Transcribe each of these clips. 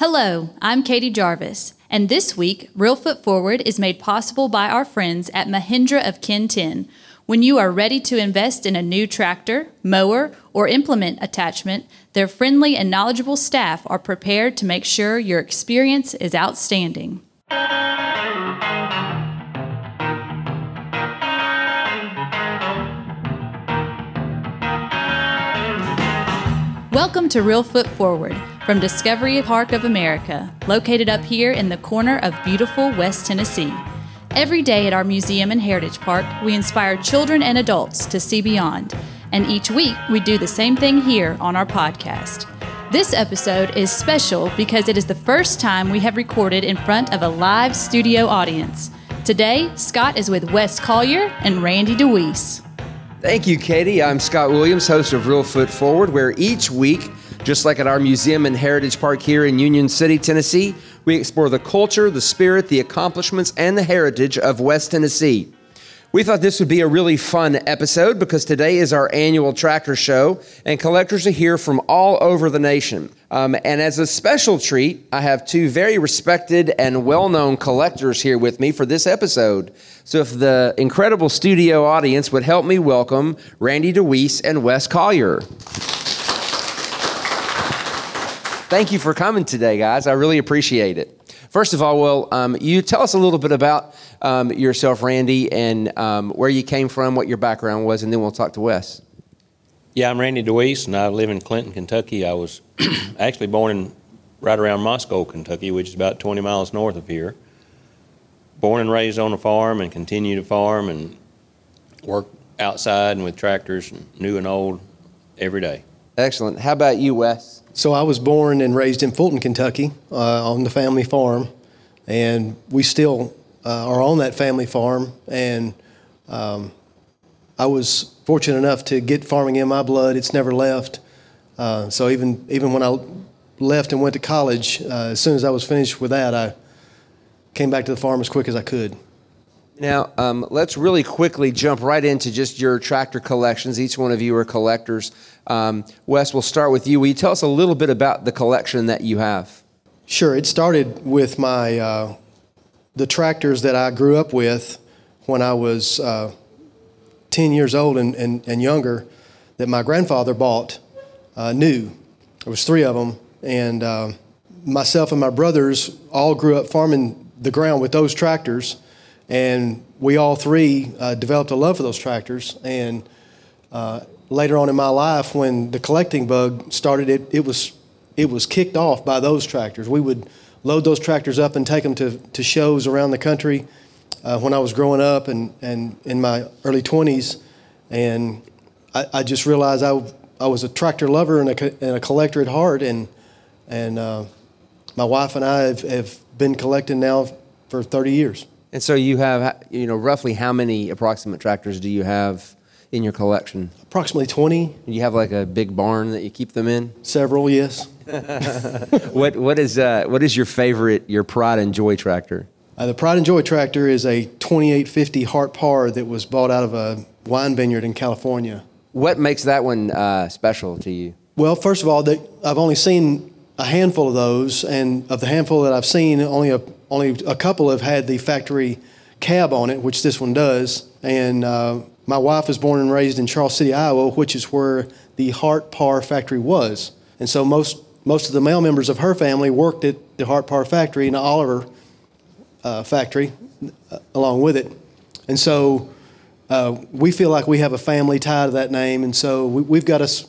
Hello, I'm Katie Jarvis, and this week, Reelfoot Forward is made possible by our friends at Mahindra of Kenton. When you are ready to invest in a new tractor, mower, or implement attachment, their friendly and knowledgeable staff are prepared to make sure your experience is outstanding. Welcome to Reelfoot Forward from Discovery Park of America, located up here in the corner of beautiful West Tennessee. Every day at our museum and heritage park, we inspire children and adults to see beyond. And each week, we do the same thing here on our podcast. This episode is special because it is the first time we have recorded in front of a live studio audience. Today, Scott is with Wes Collier and Randy DeWeese. Thank you, Katie. I'm Scott Williams, host of Reelfoot Forward, where each week, just like at our museum and heritage park here in Union City, Tennessee, we explore the culture, the spirit, the accomplishments, and the heritage of West Tennessee. We thought this would be a really fun episode because today is our annual tractor show, and collectors are here from all over the nation. Um, and as a special treat, I have two very respected and well known collectors here with me for this episode. So, if the incredible studio audience would help me welcome Randy DeWeese and Wes Collier. Thank you for coming today, guys. I really appreciate it. First of all, well, um, you tell us a little bit about um, yourself, Randy, and um, where you came from, what your background was, and then we'll talk to Wes. Yeah, I'm Randy DeWeese, and I live in Clinton, Kentucky. I was actually born in right around Moscow, Kentucky, which is about 20 miles north of here. Born and raised on a farm, and continue to farm and work outside and with tractors, new and old, every day. Excellent. How about you, Wes? So I was born and raised in Fulton, Kentucky, uh, on the family farm, and we still uh, are on that family farm. And um, I was fortunate enough to get farming in my blood; it's never left. Uh, so even even when I left and went to college, uh, as soon as I was finished with that, I came back to the farm as quick as I could. Now, um, let's really quickly jump right into just your tractor collections. Each one of you are collectors. Um, Wes, we'll start with you. Will you tell us a little bit about the collection that you have? Sure. It started with my uh, the tractors that I grew up with when I was uh, 10 years old and, and, and, younger that my grandfather bought uh, new. There was three of them, and uh, myself and my brothers all grew up farming the ground with those tractors and we all three uh, developed a love for those tractors. And uh, later on in my life, when the collecting bug started, it, it, was, it was kicked off by those tractors. We would load those tractors up and take them to, to shows around the country uh, when I was growing up and, and in my early 20s. And I, I just realized I, I was a tractor lover and a, and a collector at heart. And, and uh, my wife and I have, have been collecting now for 30 years. And so you have, you know, roughly how many approximate tractors do you have in your collection? Approximately 20. You have like a big barn that you keep them in? Several, yes. what, what, is, uh, what is your favorite, your pride and joy tractor? Uh, the Pride and Joy tractor is a 2850 Hart-Parr that was bought out of a wine vineyard in California. What makes that one uh, special to you? Well, first of all, the, I've only seen a handful of those, and of the handful that I've seen, only a only a couple have had the factory cab on it, which this one does. And uh, my wife was born and raised in Charles City, Iowa, which is where the Hart-Parr factory was. And so most most of the male members of her family worked at the Hart-Parr factory and the Oliver uh, factory uh, along with it. And so uh, we feel like we have a family tie to that name. And so we, have got a,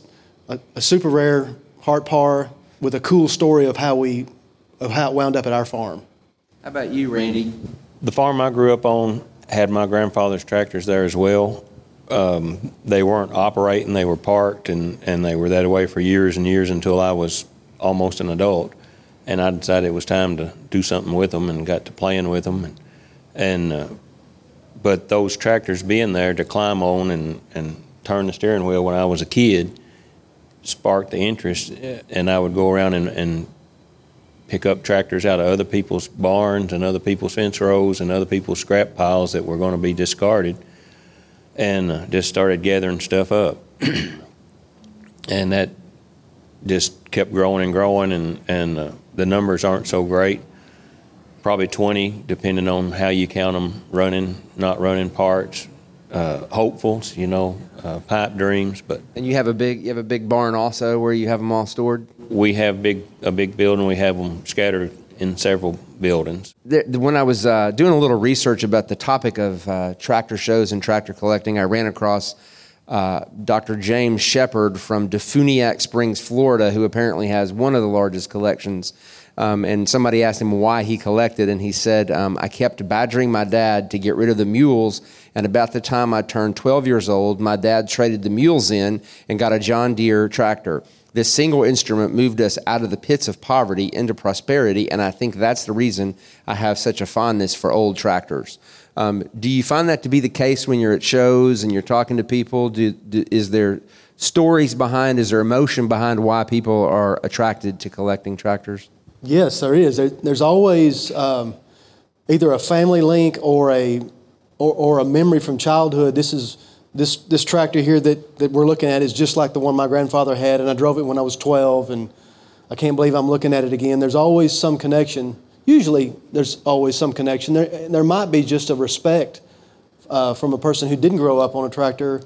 a, a, super rare Hart-Parr with a cool story of how we of how it wound up at our farm. How about you, Randy? The farm I grew up on had my grandfather's tractors there as well. Um, they weren't operating, they were parked, and, and they were that way for years and years until I was almost an adult. And I decided it was time to do something with them and got to playing with them. And, and uh, but those tractors being there to climb on and, and turn the steering wheel when I was a kid sparked the interest. And I would go around and, and pick up tractors out of other people's barns and other people's fence rows and other people's scrap piles that were going to be discarded and uh, just started gathering stuff up. and that just kept growing and growing, and, and uh, the numbers aren't so great. Probably 20, depending on how you count them, running, not running parts, uh, hopefuls, you know, uh, pipe dreams, but And you have a big you have a big barn also where you have them all stored. we have big, a big building, we have them scattered in several buildings. When I was uh, doing a little research about the topic of uh, tractor shows and tractor collecting, I ran across uh, Dr. James Shepard from DeFuniak Springs, Florida, who apparently has one of the largest collections. Um, and somebody asked him why he collected, and he said, um, I kept badgering my dad to get rid of the mules. And about the time I turned 12 years old, my dad traded the mules in and got a John Deere tractor. This single instrument moved us out of the pits of poverty into prosperity, and I think that's the reason I have such a fondness for old tractors. Um, do you find that to be the case when you're at shows and you're talking to people? Do, do, is there stories behind, is there emotion behind why people are attracted to collecting tractors? Yes, there is. There, there's always um, either a family link or a or, or a memory from childhood. This is this this tractor here that, that we're looking at is just like the one my grandfather had, and I drove it when I was 12, and I can't believe I'm looking at it again. There's always some connection. Usually, there's always some connection. There there might be just a respect uh, from a person who didn't grow up on a tractor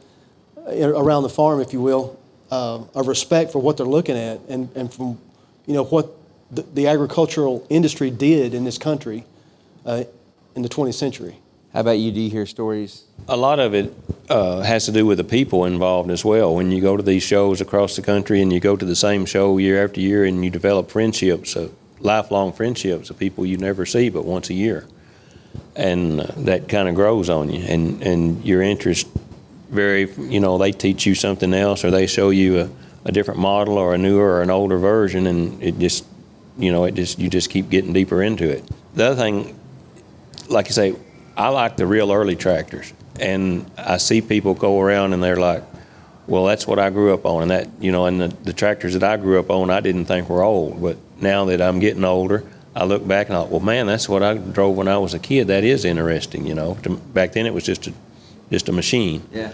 uh, around the farm, if you will, uh, a respect for what they're looking at, and and from you know what the, the agricultural industry did in this country uh, in the 20th century. How about you? Do you hear stories? A lot of it uh, has to do with the people involved as well. When you go to these shows across the country and you go to the same show year after year and you develop friendships, uh, lifelong friendships of people you never see but once a year. And uh, that kind of grows on you. And, and your interest very, you know, they teach you something else or they show you a, a different model or a newer or an older version and it just, you know, it just, you just keep getting deeper into it. The other thing, like you say, I like the real early tractors, and I see people go around and they're like, "Well, that's what I grew up on," and that you know, and the, the tractors that I grew up on, I didn't think were old, but now that I'm getting older, I look back and I thought, "Well, man, that's what I drove when I was a kid. That is interesting, you know." Back then, it was just a just a machine. Yeah.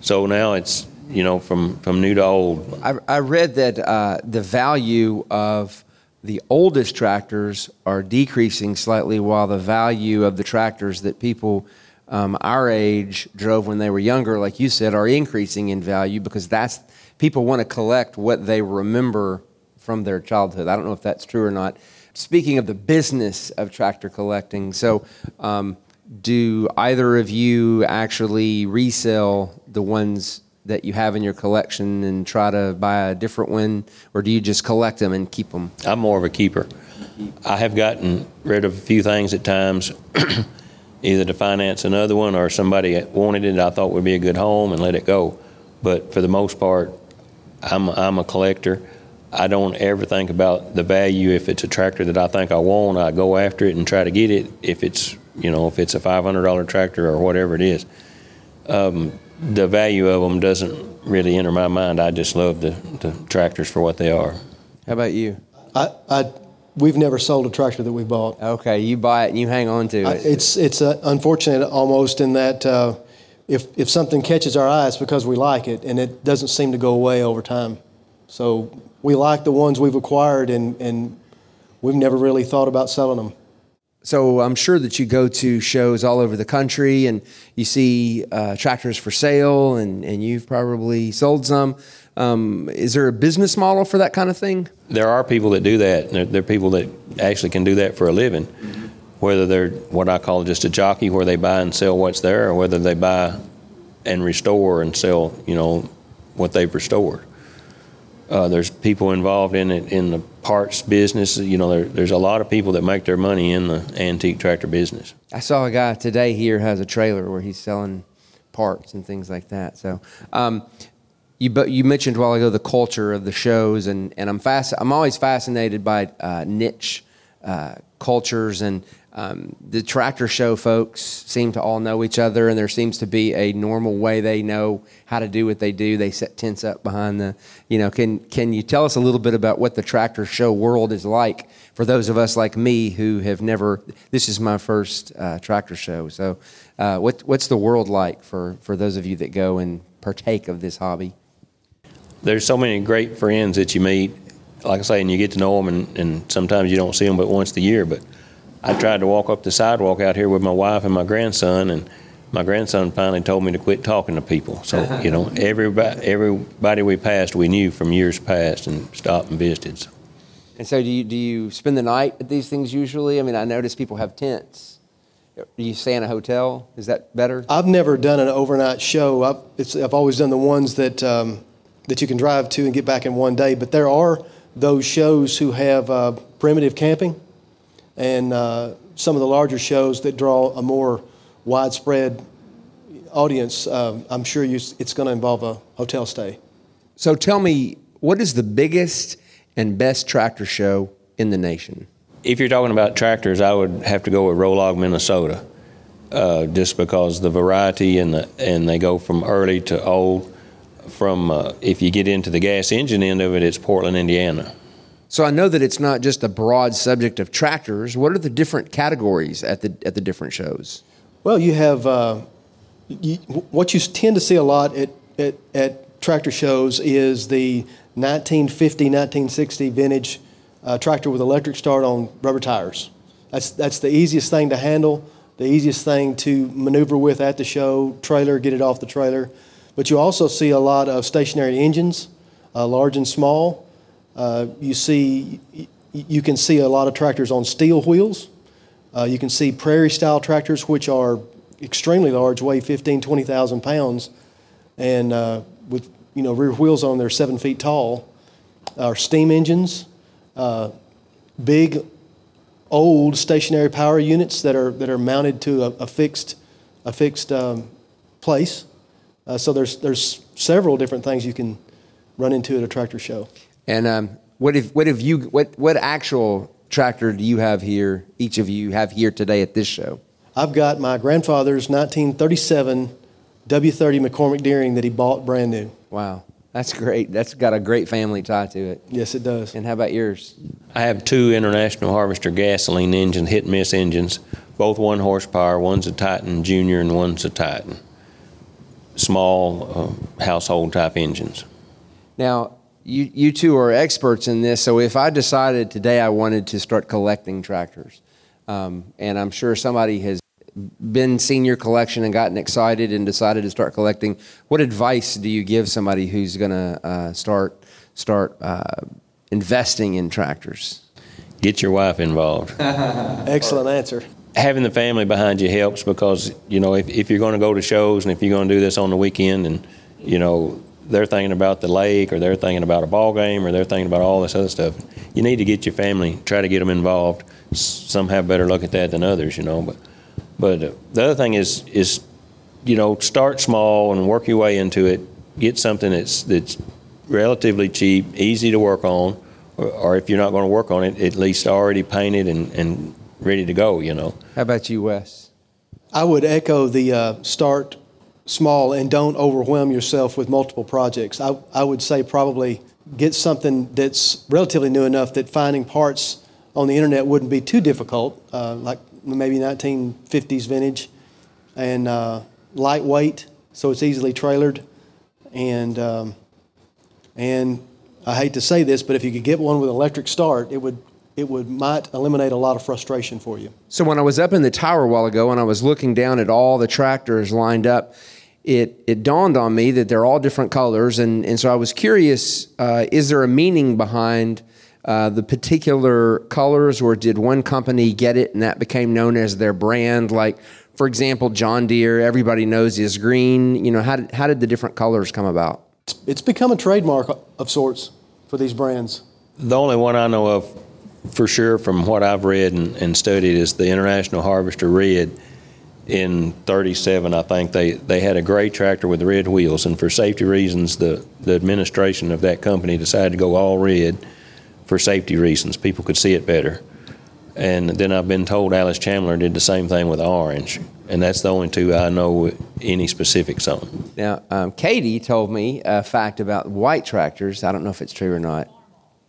So now it's you know from from new to old. I, I read that uh, the value of the oldest tractors are decreasing slightly, while the value of the tractors that people um, our age drove when they were younger, like you said, are increasing in value because that's people want to collect what they remember from their childhood. I don't know if that's true or not. Speaking of the business of tractor collecting, so um, do either of you actually resell the ones that you have in your collection and try to buy a different one, or do you just collect them and keep them? I'm more of a keeper. I have gotten rid of a few things at times, either to finance another one or somebody wanted it I thought would be a good home and let it go. But for the most part, I'm, I'm a collector. I don't ever think about the value. If it's a tractor that I think I want, I go after it and try to get it. If it's, you know, if it's a $500 tractor or whatever it is. Um, the value of them doesn't really enter my mind. I just love the, the tractors for what they are. How about you? I, I, we've never sold a tractor that we bought. Okay, you buy it and you hang on to I- it. It's, it's uh, unfortunate almost in that uh, if, if something catches our eye, it's because we like it, and it doesn't seem to go away over time. So we like the ones we've acquired, and, and we've never really thought about selling them. So I'm sure that you go to shows all over the country and you see uh, tractors for sale, and, and you've probably sold some. Um, is there a business model for that kind of thing? there are people that do that. There, there are people that actually can do that for a living, whether they're what I call just a jockey, where they buy and sell what's there, or whether they buy and restore and sell, you know, what they've restored. Uh, there's people involved in it in the parts business. You know, there, there's a lot of people that make their money in the antique tractor business. I saw a guy today here has a trailer where he's selling parts and things like that. So, um, you you mentioned a while ago the culture of the shows, and, and I'm fast. I'm always fascinated by uh, niche uh, cultures, and um, the tractor show folks seem to all know each other, and there seems to be a normal way they know how to do what they do. They set tents up behind the, you know. Can can you tell us a little bit about what the tractor show world is like for those of us like me who have never? This is my first uh, tractor show, so uh, what what's the world like for for those of you that go and partake of this hobby? There's so many great friends that you meet, like I say, and you get to know them, and, and sometimes you don't see them but once a year. But I tried to walk up the sidewalk out here with my wife and my grandson, and my grandson finally told me to quit talking to people. So you know, everybody, everybody we passed, we knew from years past, and stopped and visited. So. And so, do you do you spend the night at these things usually? I mean, I notice people have tents. Do you stay in a hotel? Is that better? I've never done an overnight show. I've, it's, I've always done the ones that um, that you can drive to and get back in one day. But there are those shows who have uh, primitive camping, and uh, some of the larger shows that draw a more widespread audience. Um, I'm sure you, it's going to involve a hotel stay. So, tell me, what is the biggest and best tractor show in the nation? If you're talking about tractors, I would have to go with Rollag, Minnesota, uh, just because the variety and the and they go from early to old. From uh, if you get into the gas engine end of it, it's Portland, Indiana. So I know that it's not just a broad subject of tractors. What are the different categories at the at the different shows? Well, you have uh, you, what you tend to see a lot at, at, at tractor shows is the 1950, 1960 vintage uh, tractor with electric start on rubber tires. That's, that's the easiest thing to handle, the easiest thing to maneuver with at the show, trailer, get it off the trailer. But you also see a lot of stationary engines, uh, large and small. Uh, you see, you can see a lot of tractors on steel wheels. Uh, you can see prairie style tractors, which are extremely large, weigh 15, 20,000 pounds, and uh, with you know rear wheels on, they're seven feet tall. Our steam engines, uh, big, old stationary power units that are that are mounted to a, a fixed a fixed um, place. Uh, so there's there's several different things you can run into at a tractor show. And um, what if what have you what what actual tractor do you have here? Each of you have here today at this show. I've got my grandfather's 1937 W30 McCormick Deering that he bought brand new. Wow. That's great. That's got a great family tie to it. Yes, it does. And how about yours? I have two International Harvester gasoline engine hit and miss engines, both one horsepower. One's a Titan Junior and one's a Titan. Small uh, household type engines. Now, you, you two are experts in this. So if I decided today I wanted to start collecting tractors, um, and I'm sure somebody has been seen your collection and gotten excited and decided to start collecting, what advice do you give somebody who's going to uh, start start uh, investing in tractors? Get your wife involved. Excellent answer. Having the family behind you helps because you know if, if you're going to go to shows and if you're going to do this on the weekend and you know they're thinking about the lake or they're thinking about a ball game or they're thinking about all this other stuff, you need to get your family, try to get them involved. Some have better look at that than others, you know, but but uh, the other thing is is you know start small and work your way into it. Get something that's that's relatively cheap, easy to work on, or, or if you're not going to work on it, at least already painted and, and ready to go. You know. How about you, Wes? I would echo the uh, start small and don't overwhelm yourself with multiple projects. I, I would say probably get something that's relatively new enough that finding parts on the internet wouldn't be too difficult, uh, like maybe 1950s vintage, and uh, lightweight, so it's easily trailered. And um, and I hate to say this, but if you could get one with electric start, it would it would might eliminate a lot of frustration for you. So when I was up in the tower a while ago and I was looking down at all the tractors lined up, it it dawned on me that they're all different colors, and and so I was curious: uh, is there a meaning behind? Uh, the particular colors, or did one company get it and that became known as their brand? Like, for example, John Deere, everybody knows is green. You know, how did, how did the different colors come about? It's become a trademark of sorts for these brands. The only one I know of for sure from what I've read and, and studied is the International Harvester Red. In 37, I think they, they had a gray tractor with red wheels, and for safety reasons, the, the administration of that company decided to go all red for safety reasons. People could see it better. And then I've been told Allis-Chalmers did the same thing with orange. And that's the only two I know any specifics on. Now, um, Katie told me a fact about white tractors. I don't know if it's true or not.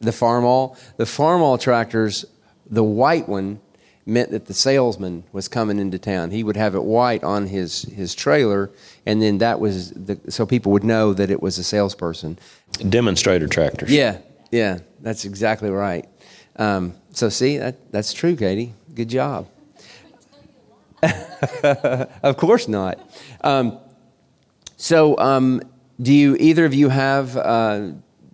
The Farmall, the Farmall tractors, the white one meant that the salesman was coming into town. He would have it white on his, his trailer, and then that was the, so people would know that it was a salesperson. Demonstrator tractors. Yeah, Yeah, that's exactly right. Um, so see, that, that's true, Katie. Good job. of course not. Um, so, um, do you either of you have uh,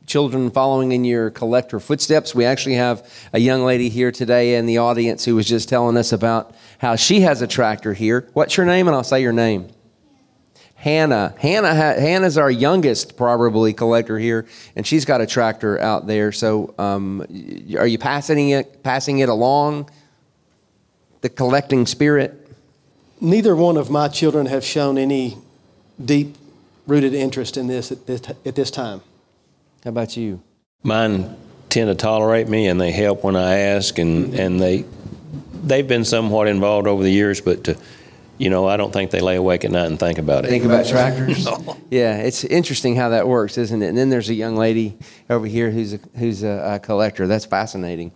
children following in your collector footsteps? We actually have a young lady here today in the audience who was just telling us about how she has a tractor here. What's your name? And I'll say your name. Hannah. Hannah. Ha- Hannah's our youngest probably collector here, and she's got a tractor out there. So, um, are you passing it passing it along? The collecting spirit. Neither one of my children have shown any deep rooted interest in this at this, at this time. How about you? Mine tend to tolerate me, and they help when I ask, and, and they they've been somewhat involved over the years, but to, you know, I don't think they lay awake at night and think about it. Think about tractors. Yeah, it's interesting how that works, isn't it? And then there's a young lady over here who's a, who's a, a collector. That's fascinating.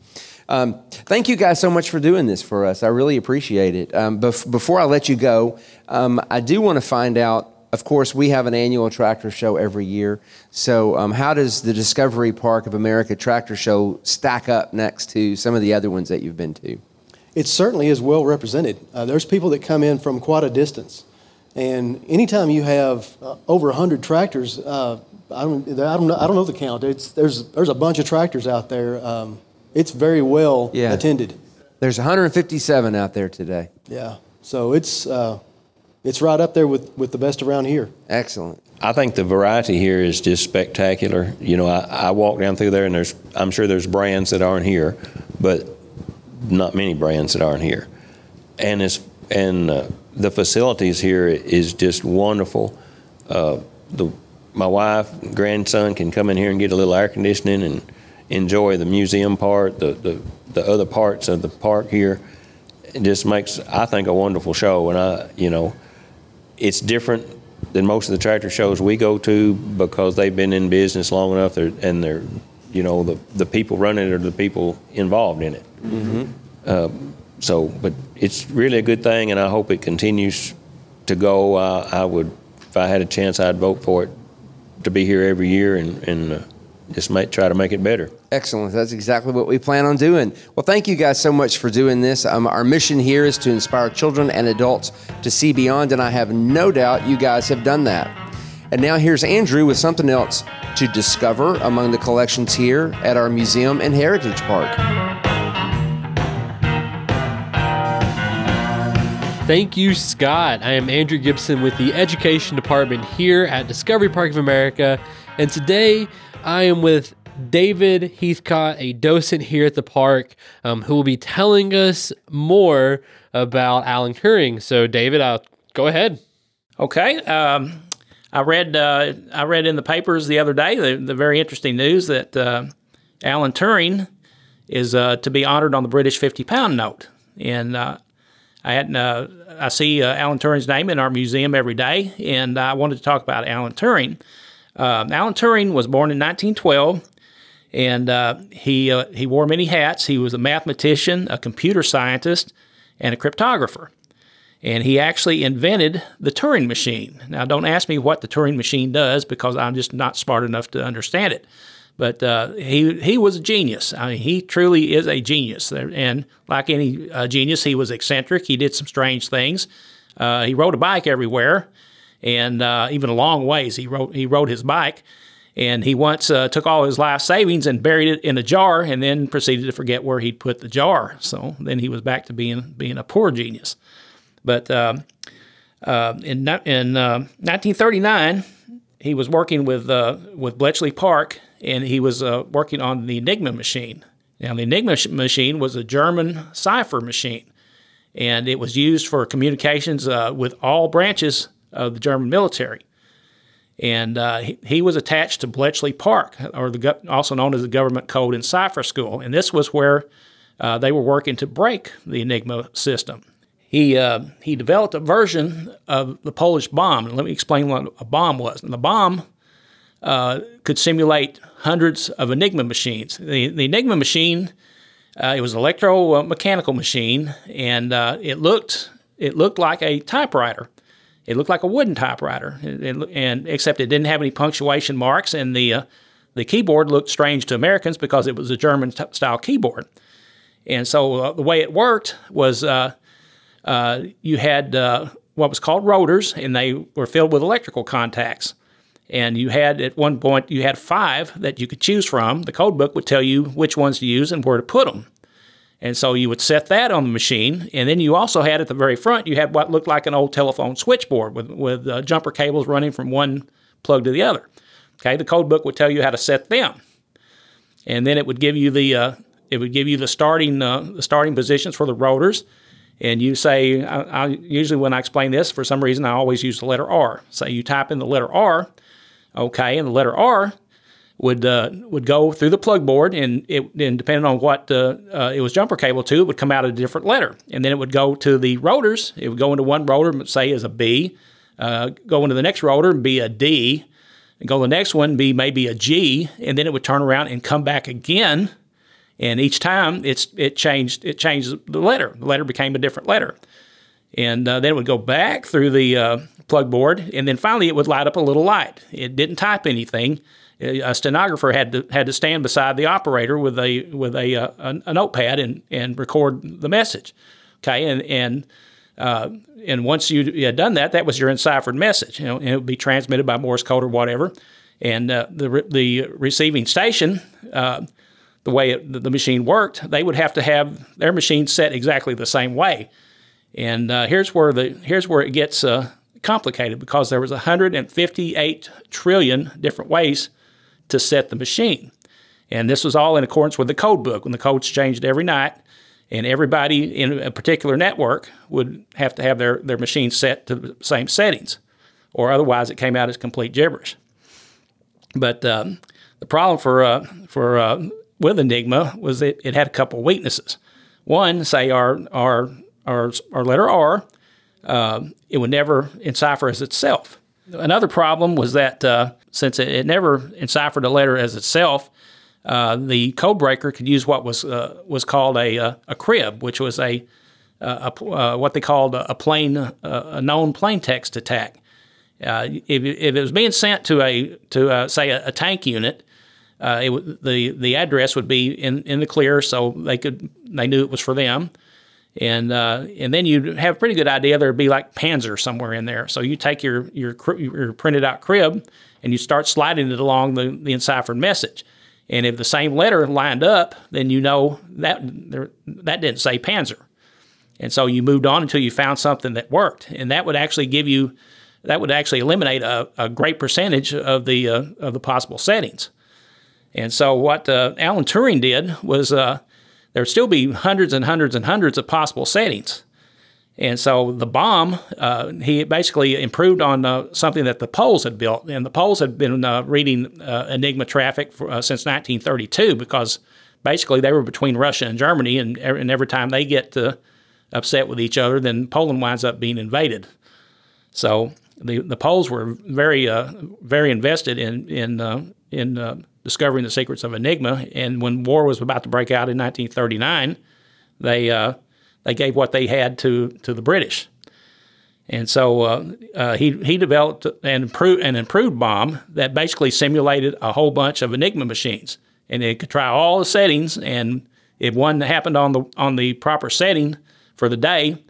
Um, thank you guys so much for doing this for us. I really appreciate it. Um, bef- before I let you go, um, I do want to find out. Of course, we have an annual tractor show every year. So, um, how does the Discovery Park of America tractor show stack up next to some of the other ones that you've been to? It certainly is well represented. Uh, there's people that come in from quite a distance. And anytime you have uh, over 100 tractors, uh, I, don't, I, don't know, I don't know the count. It's, there's, there's a bunch of tractors out there. Um, it's very well Yeah. attended. There's 157 out there today. Yeah. So it's, uh, it's right up there with, with the best around here. Excellent. I think the variety here is just spectacular. You know, I, I walk down through there, and there's I'm sure there's brands that aren't here, but not many brands that aren't here. And it's and uh, the facilities here is just wonderful. Uh, the my wife, and grandson can come in here and get a little air conditioning and enjoy the museum part, the the, the other parts of the park here. It just makes I think a wonderful show, and I you know it's different than most of the tractor shows we go to because they've been in business long enough they're, and they're, you know, the, the people running it are the people involved in it. Um, so, but it's really a good thing, and I hope it continues to go. Uh, I would, if I had a chance, I'd vote for it to be here every year and, and uh, just make, try to make it better. Excellent. That's exactly what we plan on doing. Well, thank you guys so much for doing this. Um, our mission here is to inspire children and adults to see beyond, and I have no doubt you guys have done that. And now here's Andrew with something else to discover among the collections here at our museum and heritage park. Thank you, Scott. I am Andrew Gibson with the Education Department here at Discovery Park of America, and today I am with David Heathcott, a docent here at the park, um, who will be telling us more about Alan Turing. So, David, I'll go ahead. Okay. Um, I read uh, I read in the papers the other day the, the very interesting news that uh, Alan Turing is uh, to be honored on the British fifty pound note, and uh, I hadn't uh, I see uh, Alan Turing's name in our museum every day, and I wanted to talk about Alan Turing. Um, Alan Turing was born in 1912, and uh, he uh, he wore many hats. He was a mathematician, a computer scientist, and a cryptographer and he actually invented the Turing machine. Now, don't ask me what the Turing machine does because I'm just not smart enough to understand it. But uh, he he was a genius. I mean, he truly is a genius. And like any uh, genius, he was eccentric. He did some strange things. Uh, he rode a bike everywhere, and uh, even a long ways. He rode he rode his bike. And he once uh, took all his life savings and buried it in a jar, and then proceeded to forget where he'd put the jar. So then he was back to being being a poor genius. But um, uh, in in uh, 1939, he was working with uh, with Bletchley Park, and he was uh, working on the Enigma machine. Now, the Enigma machine was a German cipher machine, and it was used for communications uh, with all branches of the German military. And uh, he, he was attached to Bletchley Park, or the also known as the Government Code and Cipher School, and this was where uh, they were working to break the Enigma system he uh, he developed a version of the Polish bomb. And let me explain what a bomb was. And the bomb uh, could simulate hundreds of Enigma machines. The, the Enigma machine, uh, it was an electromechanical machine, and uh, it looked it looked like a typewriter. It looked like a wooden typewriter, it, it, and except it didn't have any punctuation marks, and the uh, the keyboard looked strange to Americans because it was a German t- style keyboard. And so uh, the way it worked was uh, uh, you had uh, what was called rotors, and they were filled with electrical contacts. And you had at one point you had five that you could choose from. The code book would tell you which ones to use and where to put them. And so you would set that on the machine, and then you also had at the very front you had what looked like an old telephone switchboard with with uh, jumper cables running from one plug to the other. Okay, the code book would tell you how to set them, and then it would give you the uh, it would give you the starting uh, the starting positions for the rotors, and you say I, I, usually when I explain this for some reason I always use the letter R. So you type in the letter R, okay, and the letter R would uh, would go through the plug board, and it and depending on what uh, uh, it was jumper cable to, it would come out a different letter, and then it would go to the rotors. It would go into one rotor, say as a B, uh, go into the next rotor and be a D, and go to the next one, be maybe a G, and then it would turn around and come back again. And each time it's it changed it changed the letter. The letter became a different letter. And uh, then it would go back through the uh, plug board, and then finally it would light up a little light. It didn't type anything. A stenographer had to had to stand beside the operator with a with a uh, a, notepad and and record the message. Okay, and and uh, and once you had done that, that was your enciphered message. You know, and it would be transmitted by Morse code or whatever. And uh, the the receiving station, uh, the way it, the machine worked, they would have to have their machine set exactly the same way. And uh, here's where the here's where it gets uh, complicated because there was 158 trillion different ways to set the machine. And this was all in accordance with the code book when the codes changed every night and everybody in a particular network would have to have their, their machine set to the same settings, or otherwise it came out as complete gibberish. But um, the problem for uh, for uh, with Enigma was that it had a couple weaknesses. One, say our our our, our letter R, uh, it would never encipher as itself. Another problem was that uh, since it, it never enciphered a letter as itself, uh, the code breaker could use what was uh, was called a, a, uh, a crib, which was a, a uh, what they called a, plain a known plain text attack. If, if, it was being sent to a to say a, tank unit, it, the the address would be in, in the clear, so they could they knew it was for them and uh, and then you'd have a pretty good idea there'd be like Panzer somewhere in there. So you take your your, your printed out crib and you start sliding it along the, the enciphered message. And if the same letter lined up, then you know that there, that didn't say Panzer. And so you moved on until you found something that worked, and that would actually give you that would actually eliminate a, a great percentage of the uh, of the possible settings. And so what uh, Alan Turing did was uh, there would still be hundreds and hundreds and hundreds of possible settings. And so the bomb, uh, he basically improved on uh, something that the Poles had built. And the Poles had been uh, reading uh, Enigma traffic for, uh, since 1932 because basically they were between Russia and Germany. And, and every time they get uh, upset with each other, then Poland winds up being invaded. So the, the Poles were very, very invested in, in, in discovering the secrets of Enigma. And when war was about to break out in 1939, they they gave what they had to to the British. And so uh, uh, he he developed an improved an improved bomb that basically simulated a whole bunch of Enigma machines, and it could try all the settings. And if one happened on the on the proper setting for the day,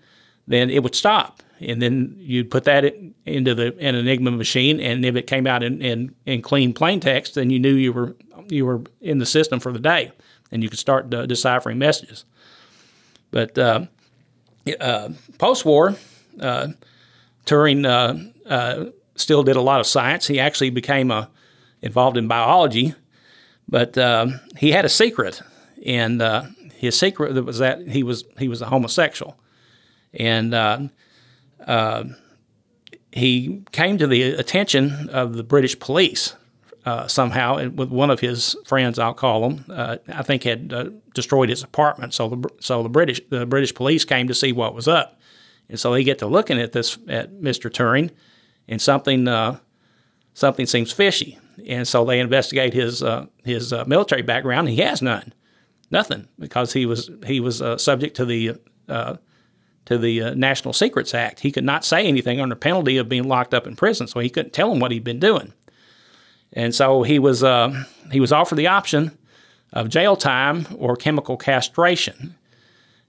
then it would stop. And then you'd put that into the an Enigma machine, and if it came out in, in, in clean plain text, then you knew you were you were in the system for the day, and you could start uh, deciphering messages. But uh, uh, post war, uh, Turing uh, uh, still did a lot of science. He actually became involved in biology, but he had a secret, and his secret was that he was he was a homosexual, and he came to the attention of the British police uh, somehow with one of his friends, I'll call him. Uh, I think had uh, destroyed his apartment. So the so the British the British police came to see what was up, and so they get to looking at this at Mr. Turing, and something uh, something seems fishy, and so they investigate his uh, his uh, military background. He has none, nothing, because he was he was subject to the to the National Secrets Act. He could not say anything under penalty of being locked up in prison, so he couldn't tell them what he'd been doing. and so he was uh, he was offered the option of jail time or chemical castration,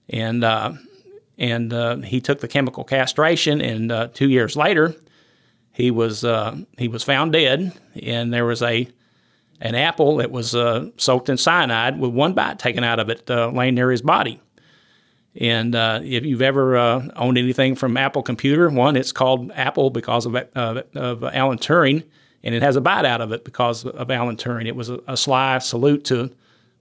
and uh, and uh, he took the chemical castration, and uh, two years later, he was uh, he was found dead, and there was a an apple that was uh, soaked in cyanide with one bite taken out of it, uh, laying near his body. And uh, if you've ever uh, owned anything from Apple Computer, one, it's called Apple because of, uh, of Alan Turing, and it has a bite out of it because of Alan Turing. It was a, a sly salute to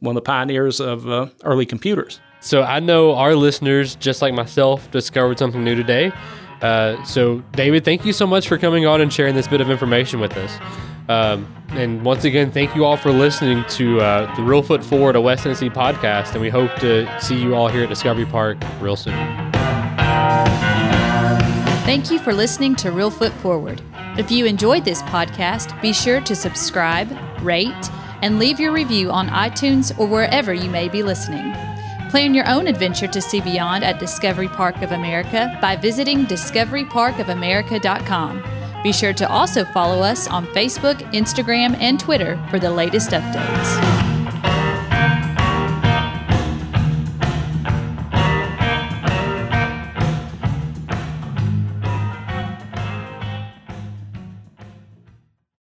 one of the pioneers of uh, early computers. So I know our listeners, just like myself, discovered something new today. Uh, so, David, thank you so much for coming on and sharing this bit of information with us. Um, and once again, thank you all for listening to uh, the Reelfoot Forward, a West Tennessee podcast. And we hope to see you all here at Discovery Park real soon. Thank you for listening to Reelfoot Forward. If you enjoyed this podcast, be sure to subscribe, rate, and leave your review on iTunes or wherever you may be listening. Plan your own adventure to see beyond at Discovery Park of America by visiting discoveryparkofamerica.com. Be sure to also follow us on Facebook, Instagram, and Twitter for the latest updates.